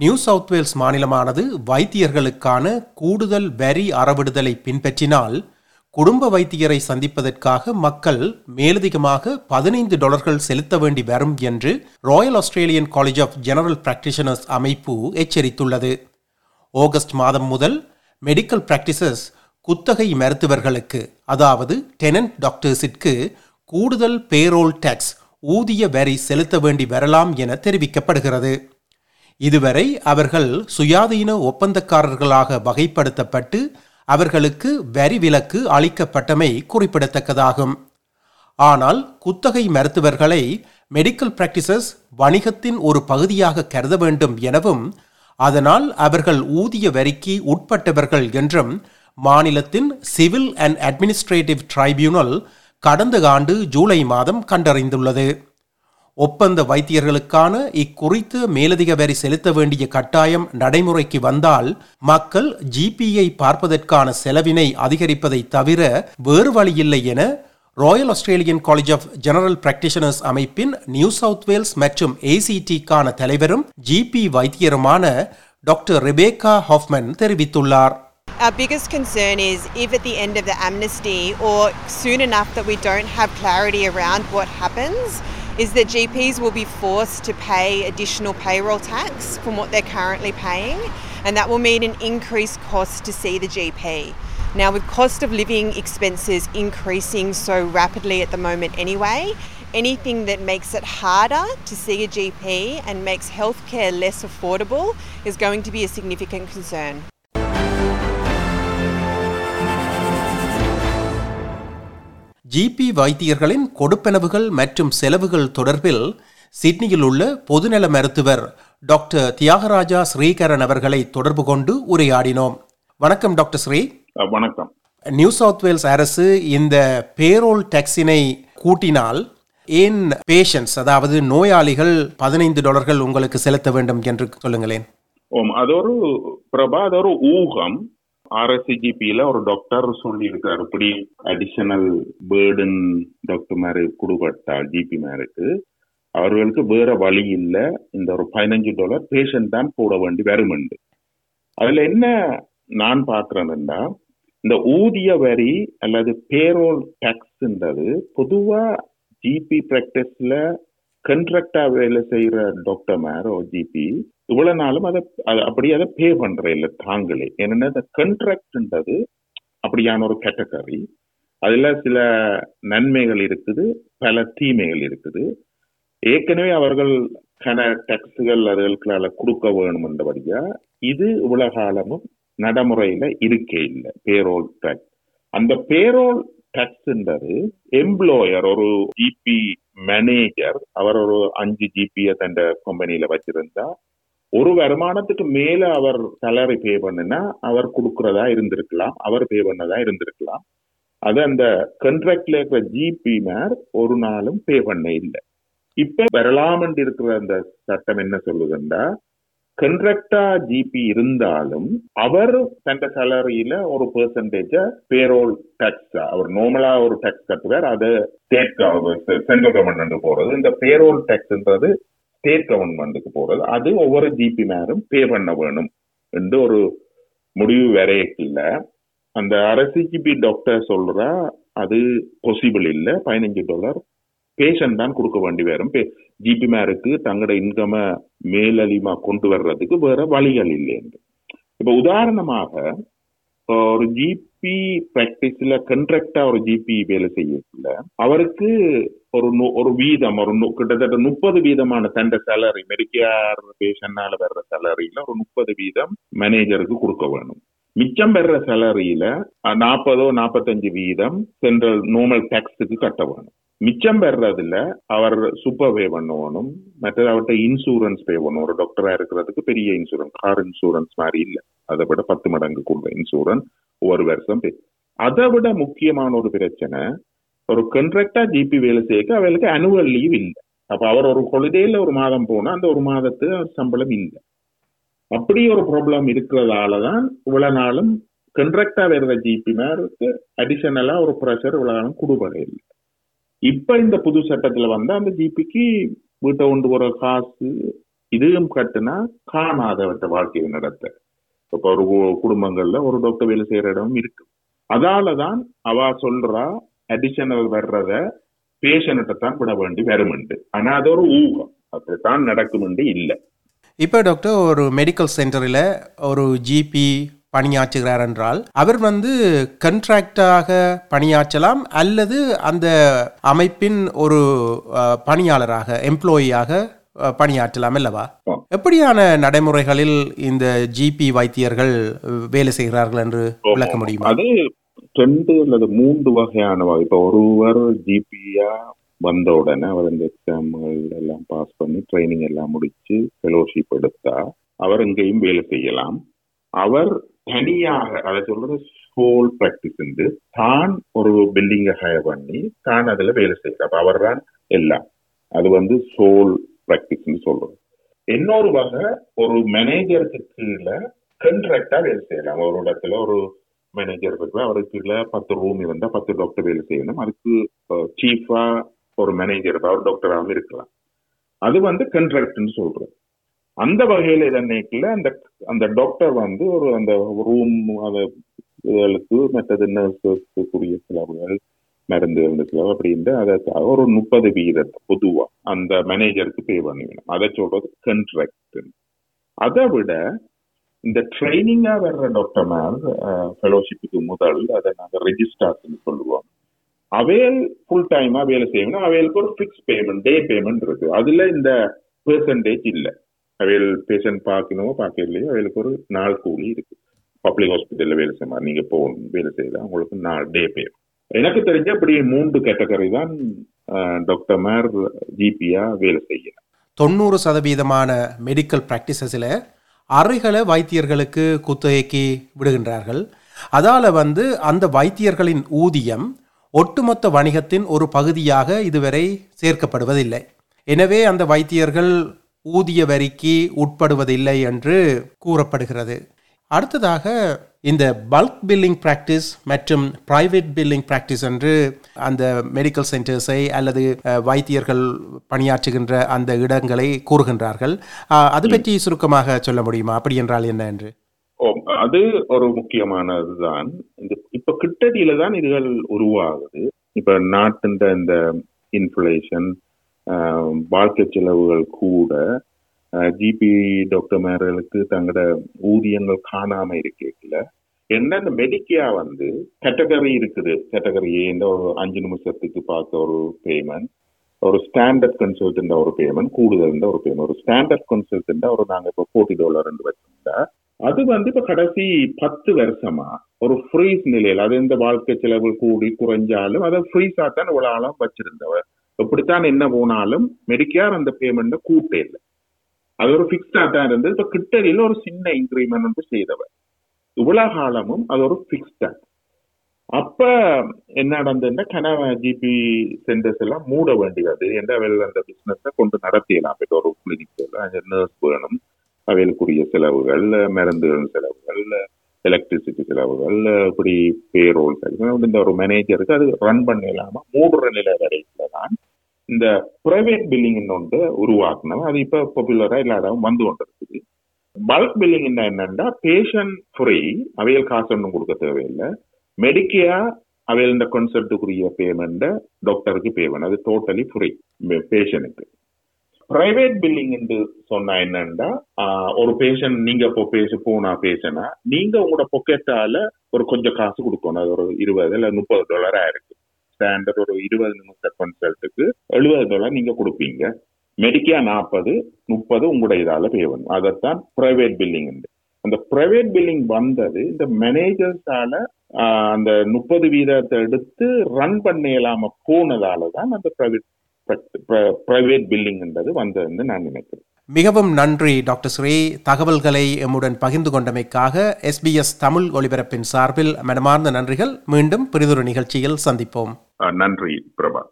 New South Wales மாநிலமானது வைத்தியர்களுக்கான கூடுதல் வரி அறவிடுதலை பின்பற்றினால் குடும்ப வைத்தியரை சந்திப்பதற்காக மக்கள் மேலதிகமாக பதினைந்து டாலர்கள் செலுத்த வேண்டி வரும் என்று Royal Australian College of General Practitioners அமைப்பு எச்சரித்துள்ளது. ஆகஸ்ட் மாதம் முதல் மெடிக்கல் பிராக்டிசஸ் குத்தகை மருத்துவர்களுக்கு அதாவது டெனன்ட் டாக்டர்ஸிற்கு கூடுதல் பேரோல் டேக்ஸ் ஊதிய வரி செலுத்த வேண்டி வரலாம் என தெரிவிக்கப்படுகிறது. இதுவரை அவர்கள் சுயாதீன ஒப்பந்தக்காரர்களாக வகைப்படுத்தப்பட்டு அவர்களுக்கு வரி விலக்கு அளிக்கப்பட்டமை குறிப்பிடத்தக்கதாகும். ஆனால் குத்தகை மருத்துவர்களை மெடிக்கல் பிராக்டிசஸ் வணிகத்தின் ஒரு பகுதியாக கருத வேண்டும் எனவும் அதனால் அவர்கள் ஊதிய வரிக்கு உட்பட்டவர்கள் என்றும் மாநிலத்தின் சிவில் அண்ட் அட்மினிஸ்ட்ரேட்டிவ் ட்ரைபியூனல் கடந்த ஆண்டு ஜூலை மாதம் கண்டறிந்துள்ளது. ஒப்பந்த வைத்தியர்களுக்கான இக்குறித்து மேலதிக வரி செலுத்த வேண்டிய கட்டாயம் நடைமுறைக்கு வந்தால் மக்கள் ஜிபியை பார்ப்பதற்கான செலவினை அதிகரிப்பதை தவிர வேறு வழியில்லை என Royal Australian College of General Practitioners அமைப்பின் நியூ சவுத் வேல்ஸ் மற்றும் ஏசிடிக்கான தலைவரும் ஜிபி வைத்தியருமான டாக்டர் ரெபேகா ஹாஃப்மன் தெரிவித்துள்ளார். Our biggest concern is if at the end of the amnesty or soon enough that we don't have clarity around what happens, is that GPs will be forced to pay additional payroll tax from what they're currently paying, and that will mean an increased cost to see the GP. Now, with cost of living expenses increasing so rapidly at the moment anyway, anything that makes it harder to see a GP and makes healthcare less affordable is going to be a significant concern. GP வைத்தியர்களின் கொடுப்பனவுகள் மற்றும் செலவுகள் தொடர்பில் சிட்னியில் உள்ள பொதுநல மருத்துவர் doctor Thiyagaraja Srikaran அவர்களை தொடர்பு கொண்டு உரையாடினோம். வணக்கம் டாக்டர் ஸ்ரீ. வணக்கம். நியூ சவுத் வேல்ஸ் அரசு இந்த பேரோல் டாக்ஸினை கூட்டினால் ஏன் பேஷண்ட்ஸ் அதாவது நோயாளிகள் பதினைந்து டாலர்கள் உங்களுக்கு செலுத்த வேண்டும் என்று சொல்லுங்களேன். ஓம் அது ஒரு பிரபா அது ஒரு ஊகம். ஆர்எஸ்சிஜிபியில ஒரு டாக்டர் சொல்லி இருக்காரு. இப்படி அடிஷனல் பேர்டன் டாக்டர் மாதிரி கொடுபட்டால் ஜிபி மேருக்கு. அவர்களுக்கு வேற வழி இல்லை. இந்த ஒரு பதினஞ்சு டாலர் பேஷண்ட் தான் போட வேண்டி வருமெண்டு அதுல என்ன நான் பார்க்கிறேன்னா இந்த ஊதிய வரி அல்லது பேரோல் டாக்ஸ்ன்றது பொதுவா ஜிபி பிராக்டிஸ்ல கண்ட்ராக்டா வேலை செய்யற டாக்டர் மேரோ ஜிபி இவ்வளவு நாளும் அதை அப்படி அதை பே பண்ற இல்லை தாங்களே. ஏன்னா இந்த கண்ட்ராக்ட்ன்றது அப்படியான ஒரு கேட்டகரி அதுல சில நன்மைகள் இருக்குது பல தீமைகள் இருக்குது. ஏற்கனவே அவர்கள் கன டெக்ஸ்டுகள் அதுகளுக்கால கொடுக்க வேணும்ன்றபடியா இது உலகாலமும் நடைமுறையில இருக்கே இல்லை. பேரோல் டேக்ஸ் அந்த பேரோல் டேக்ஸ்ன்றது எம்ப்ளாயர் ஒரு ஜிபி மேனேஜர் அவர் ஒரு அஞ்சு ஜிபியை தண்ட கம்பெனியில வச்சிருந்தா ஒரு வருமானத்துக்கு மேல அவர் சேலரி பே பண்ணுனா அவர் கொடுக்கறதா இருந்திருக்கலாம். அவர் பே பண்ணதா இருந்திருக்கலாம். அது அந்த கண்ட்ராக்ட்ல இருக்கிற ஜிபி மேர் ஒரு நாளும் பே பண்ண இல்லை. இப்ப வரலாமண்டு இருக்கிற அந்த சட்டம் என்ன சொல்லுதுன்னா கண்ட்ராக்டா ஜிபி இருந்தாலும் அவர் தந்த சேலரியில ஒரு பெர்சன்டேஜ பேரோல் டாக்ஸ் அவர் நார்மலா ஒரு டாக்ஸ் கட்டுவார் அது ஸ்டேட் சென்ட்ரல் கவர்மெண்ட் போறது இந்த பேரோல் டாக்ஸ்ன்றது ஸ்டேட் கவர்மெண்ட்டுக்கு போறது. அது ஒவ்வொரு ஜிபி மேரும் பே பண்ண வேணும் என்று ஒரு முடிவு வரையக்கில்ல. அந்த அரசு ஜிபி டாக்டர் சொல்றா அது பாசிபிள் இல்லை. பதினஞ்சு டாலர் பேஷண்ட் தான் கொடுக்க வேண்டி வரும். ஜிபி மேருக்கு தங்களோட இன்கமை மேலதிகமா கொண்டு வர்றதுக்கு வேற வழிகள் இல்லை என்று. இப்போ உதாரணமாக ஒரு ஜிபி பிராக்டிஸ்ல கண்ட்ராக்டா ஒரு ஜிபி வேலை செய்யல அவருக்கு ஒரு ஒரு வீதம் ஒரு கிட்டத்தட்ட முப்பது வீதமான தண்ட சேலரி மெடிக்கேர் பேஷன்னால வர்ற சேலரியில ஒரு முப்பது வீதம் மேனேஜருக்கு கொடுக்க வேணும். மிச்சம் பெற சேலரியில நாற்பதோ நாற்பத்தஞ்சு வீதம் சென்ட்ரல் நார்மல் டாக்ஸுக்கு கட்ட வேணும். மிச்சம் பெறதுல அவர் சூப்பர் பே பண்ணணும் மற்றது அவர்கிட்ட இன்சூரன்ஸ் பே பண்ணணும். ஒரு டாக்டரா இருக்கிறதுக்கு பெரிய இன்சூரன்ஸ் கார் இன்சூரன்ஸ் மாதிரி இல்லை. அதை விட பத்து மடங்கு கூட இன்சூரன்ஸ் ஒரு வருஷம் பே அதை விட முக்கியமான ஒரு பிரச்சனை ஒரு கண்ட்ராக்டா ஜிபி வேலை செய்ய அவளுக்கு அனுவல் லீவ் இல்லை. அப்ப அவர் ஒரு கொலிடேல ஒரு மாதம் போனா அந்த ஒரு மாதத்து சம்பளம் இல்லை. அப்படி ஒரு ப்ராப்ளம் இருக்கிறதால தான் இவ்வளவு நாளும் கண்ட்ராக்டா வேற ஜிபி மேருக்கு அடிஷனலா ஒரு ப்ரெஷர் இவ்வளவு நாளும் கொடுபட இல்லை. இப்ப இந்த புது சட்டத்துல வந்து அந்த ஜிபிக்கு வீட்டை கொண்டு போற காசு இதையும் கட்டுனா காணாதவற்ற வாழ்க்கையை நடத்த. இப்ப ஒரு குடும்பங்கள்ல ஒரு டாக்டர் வேலை செய்யற இடம் இருக்கு. அதாலதான் அவ சொல்றா அடிஷனல் வர்றத பேஷண்ட்டை தான் விட வேண்டி வருமெண்டு. ஆனா அது ஒரு ஊகம். அப்படித்தான் நடக்குமெண்டு இல்ல. இப்போ டாக்டர் ஒரு மெடிக்கல் சென்டரில் ஒரு ஜிபி பணியாற்றுகிறார் என்றால் அவர் வந்து கண்ட்ராக்டாக பணியாற்றலாம் அல்லது அந்த அமைப்பின் ஒரு பணியாளராக எம்ப்ளாயியாக பணியாற்றலாம் அல்லவா. எப்படியான நடைமுறைகளில் இந்த ஜிபி வைத்தியர்கள் வேலை செய்கிறார்கள் என்று விளக்க முடியுமா? அது ரெண்டு அல்லது மூன்று வகையான வகை. இப்ப ஒருவர் ஜிபியா வந்த உடனே அவர் இந்த எக்ஸாம்கள் எல்லாம் பாஸ் பண்ணி ட்ரைனிங் எல்லாம் முடிச்சு ஃபெலோஷிப் எடுத்தா அவர் இங்கேயும் வேலை செய்யலாம். அவர் தனியாக அதை சொல்றது சோல் பிராக்டிஸ் என்று தான் ஒரு பில்டிங்கை ஹயர் பண்ணி தான் அதுல வேலை அப்ப அவர் தான் எல்லாம். அது வந்து சோல் பிராக்டிஸ் சொல்றது இன்னொரு வகை ஒரு மேனேஜருக்கு கீழே கண்ட்ராக்டா வேலை செய்யலாம் ஒரு இடத்துல ஒரு மேனேஜர் இருக்கு அவருக்கு கீழே பத்து ரூம் இருந்தா பத்து டாக்டர் வேலை செய்யணும். அதுக்கு சீஃபா ஒரு மேனேஜர் அவர் டாக்டராகவும் இருக்கலாம். அது வந்து கண்ட்ராக்ட்னு சொல்றது அந்த வகையில இதன்னைக்குல அந்த அந்த டாக்டர் வந்து ஒரு அந்த ரூம் அதை மற்றது நர்ஸுக்குரிய செலவுகள் மருந்து இருந்த அப்படின்ட்டு அதை ஒரு முப்பது வீதத்தை பொதுவா அந்த மேனேஜருக்கு பே பண்ணிக்கணும். அதை சொல்றது கண்ட்ராக்ட் அதை விட இந்த ட்ரைனிங்கா வர்ற டாக்டர் மேல் ஃபெலோஷிப்புக்கு முதல் அதை நாங்கள் ரெஜிஸ்டார்ஸ்ன்னு சொல்லுவோம். அவையல் ஃபுல் டைமா வேலை செய்யணும். அவையலுக்கு ஒரு ஃபிக்ஸ் பேமெண்ட் டே பேமெண்ட் இருக்கு. அதுல இந்த பெர்சன்டேஜ் இல்லை. அவையல் பேஷண்ட் பார்க்கணுமோ பார்க்கலையோ அவைகளுக்கு ஒரு நாள் கூலி இருக்கு. பப்ளிக் ஹாஸ்பிட்டல்ல வேலை செய்ய மாதிரி நீங்க போகணும் வேலை செய்யலாம். உங்களுக்கு நாள் டே பேமெண்ட் எனக்கு தெரிஞ்ச அப்படி மூன்று கேட்டகரி தான் டாக்டர் மேர் ஜிபியா வேலை செய்யணும் தொண்ணூறு சதவீதமான மெடிக்கல் ப்ராக்டிசஸில் அறைகளை வைத்தியர்களுக்கு குத்தகைக்கு விடுகின்றார்கள். அதால் வந்து அந்த வைத்தியர்களின் ஊதியம் ஒட்டுமொத்த வணிகத்தின் ஒரு பகுதியாக இதுவரை சேர்க்கப்படுவதில்லை. எனவே அந்த வைத்தியர்கள் ஊதிய வரிக்கு உட்படுவதில்லை என்று கூறப்படுகிறது. அடுத்ததாக இந்த பல்க் பில்லிங் பிராக்டிஸ் மற்றும் பிரைவேட் பில்லிங் பிராக்டிஸ் என்று அந்த மெடிக்கல் சென்டர்ஸை அல்லது வைத்தியர்கள் பணியாற்றுகின்ற அந்த இடங்களை கூறுகின்றார்கள். அது பற்றி சுருக்கமாக சொல்ல முடியுமா? அப்படி என்றால் என்ன என்று? ஓ அது ஒரு முக்கியமானதுதான். இந்த இப்ப கிட்டடியில தான் இதுகள் உருவாகுது. இப்ப நாட்டின் இந்த இன்ஃபிளேஷன் வாழ்க்கை செலவுகள் கூட ஜிபி டாக்டர்மார்களுக்கு தங்களோட ஊதியங்கள் காணாம இருக்கல என்னென்ன மெடிக்கியா வந்து கேட்டகரி இருக்குது. கேட்டகரி இந்த ஒரு அஞ்சு நிமிஷத்துக்கு பார்க்க ஒரு பேமெண்ட் ஒரு ஸ்டாண்டர்ட் கன்சல்டன்ட் ஒரு பேமெண்ட் கூடுதல் ஒரு பேமெண்ட் ஒரு ஸ்டாண்டர்ட் கன்சல்டன்ட் ஒரு நாங்க இப்போ ஃபோர்ட்டி டாலர் ரெண்டு வச்சிருந்தா அது வந்து இப்போ கடைசி பத்து வருஷமா ஒரு ஃப்ரீஸ் நிலையில் அது இந்த வாழ்க்கை செலவு கூடி குறைஞ்சாலும் அதை ஃப்ரீஸா தான் இவ்வளோ ஆழம் வச்சிருந்தவர். எப்படித்தான் என்ன போனாலும் மெடிக்கேர் அந்த பேமெண்ட் கூட்டே இல்லை. அது ஒரு பிக்ஸ்டா தான் இருந்தது. இப்ப கிட்டடியில் ஒரு சின்ன இன்க்ரிமெண்ட் வந்து செய்தவர். இவ்வளவு காலமும் அது ஒரு பிக்ஸ்டா அப்ப என்ன நடந்ததுன்னா கனவா ஜிபி சென்டர்ஸ் எல்லாம் மூட வேண்டியது. எந்த வேலை அந்த பிசினஸ் கொண்டு நடத்திடலாம் போயிட்டு ஒரு கிளினிக் நர்ஸ் வேணும். அவைகளுக்குரிய செலவுகள் மருந்துகள் செலவுகள் எலக்ட்ரிசிட்டி செலவுகள் இப்படி பேரோல் இந்த ஒரு மேனேஜருக்கு அது ரன் பண்ணலாம? மூடுற நிலை வரைக்கும் தான் இந்த பிரைவேட் பில்லிங் ஒன்று உருவாக்குனது. அது இப்போ பாப்புலரா எல்லா இடம் வந்து கொண்டிருக்குது. பல்க் பில்லிங் என்னென்னா பேஷண்ட் ஃப்ரீ அவையல் காசு ஒன்றும் கொடுக்க தேவையில்லை. மெடிக்கையா அவையல் இந்த கன்சல்ட்டுக்குரிய பேமெண்ட்டை டாக்டருக்கு பேமெண்ட் அது டோட்டலி ஃப்ரீ பேஷனுக்கு பிரைவேட் பில்லிங் என்று சொன்னா என்னன்னா ஒரு பேஷண்ட் நீங்க இப்போ பேச போனா பேசினா நீங்க உங்களோட பொக்கெட்டால ஒரு கொஞ்சம் காசு கொடுக்கணும். அது ஒரு இருபது இல்ல முப்பது டாலரா ஆயிருக்கு ஸ்டாண்டர்ட் ஒரு இருபது நிமிஷம் கன்சல்ட்டுக்கு எழுபது டாலர் நீங்க கொடுப்பீங்க. மெடிக்கா நாற்பது முப்பது உங்களோட இதால பே பண்ணும். அதைத்தான் பிரைவேட் பில்லிங் அந்த பிரைவேட் பில்லிங் வந்தது இந்த மேனேஜர்ஸால அந்த முப்பது வீதத்தை எடுத்து ரன் பண்ண இயலாம போனதால தான் அந்த பிரைவேட் பிரைவேட் பில்லிங்ன்றது வந்ததுன்னு நான் நினைக்கிறேன். மிகவும் நன்றி டாக்டர் ஸ்ரீ. தகவல்களை எம்முடன் பகிர்ந்து கொண்டமைக்காக எஸ்பிஎஸ் தமிழ் ஒலிபரப்பின் சார்பில் மனமார்ந்த நன்றிகள். மீண்டும் பிரிதொரு நிகழ்ச்சியில் சந்திப்போம். நன்றி பிரபா.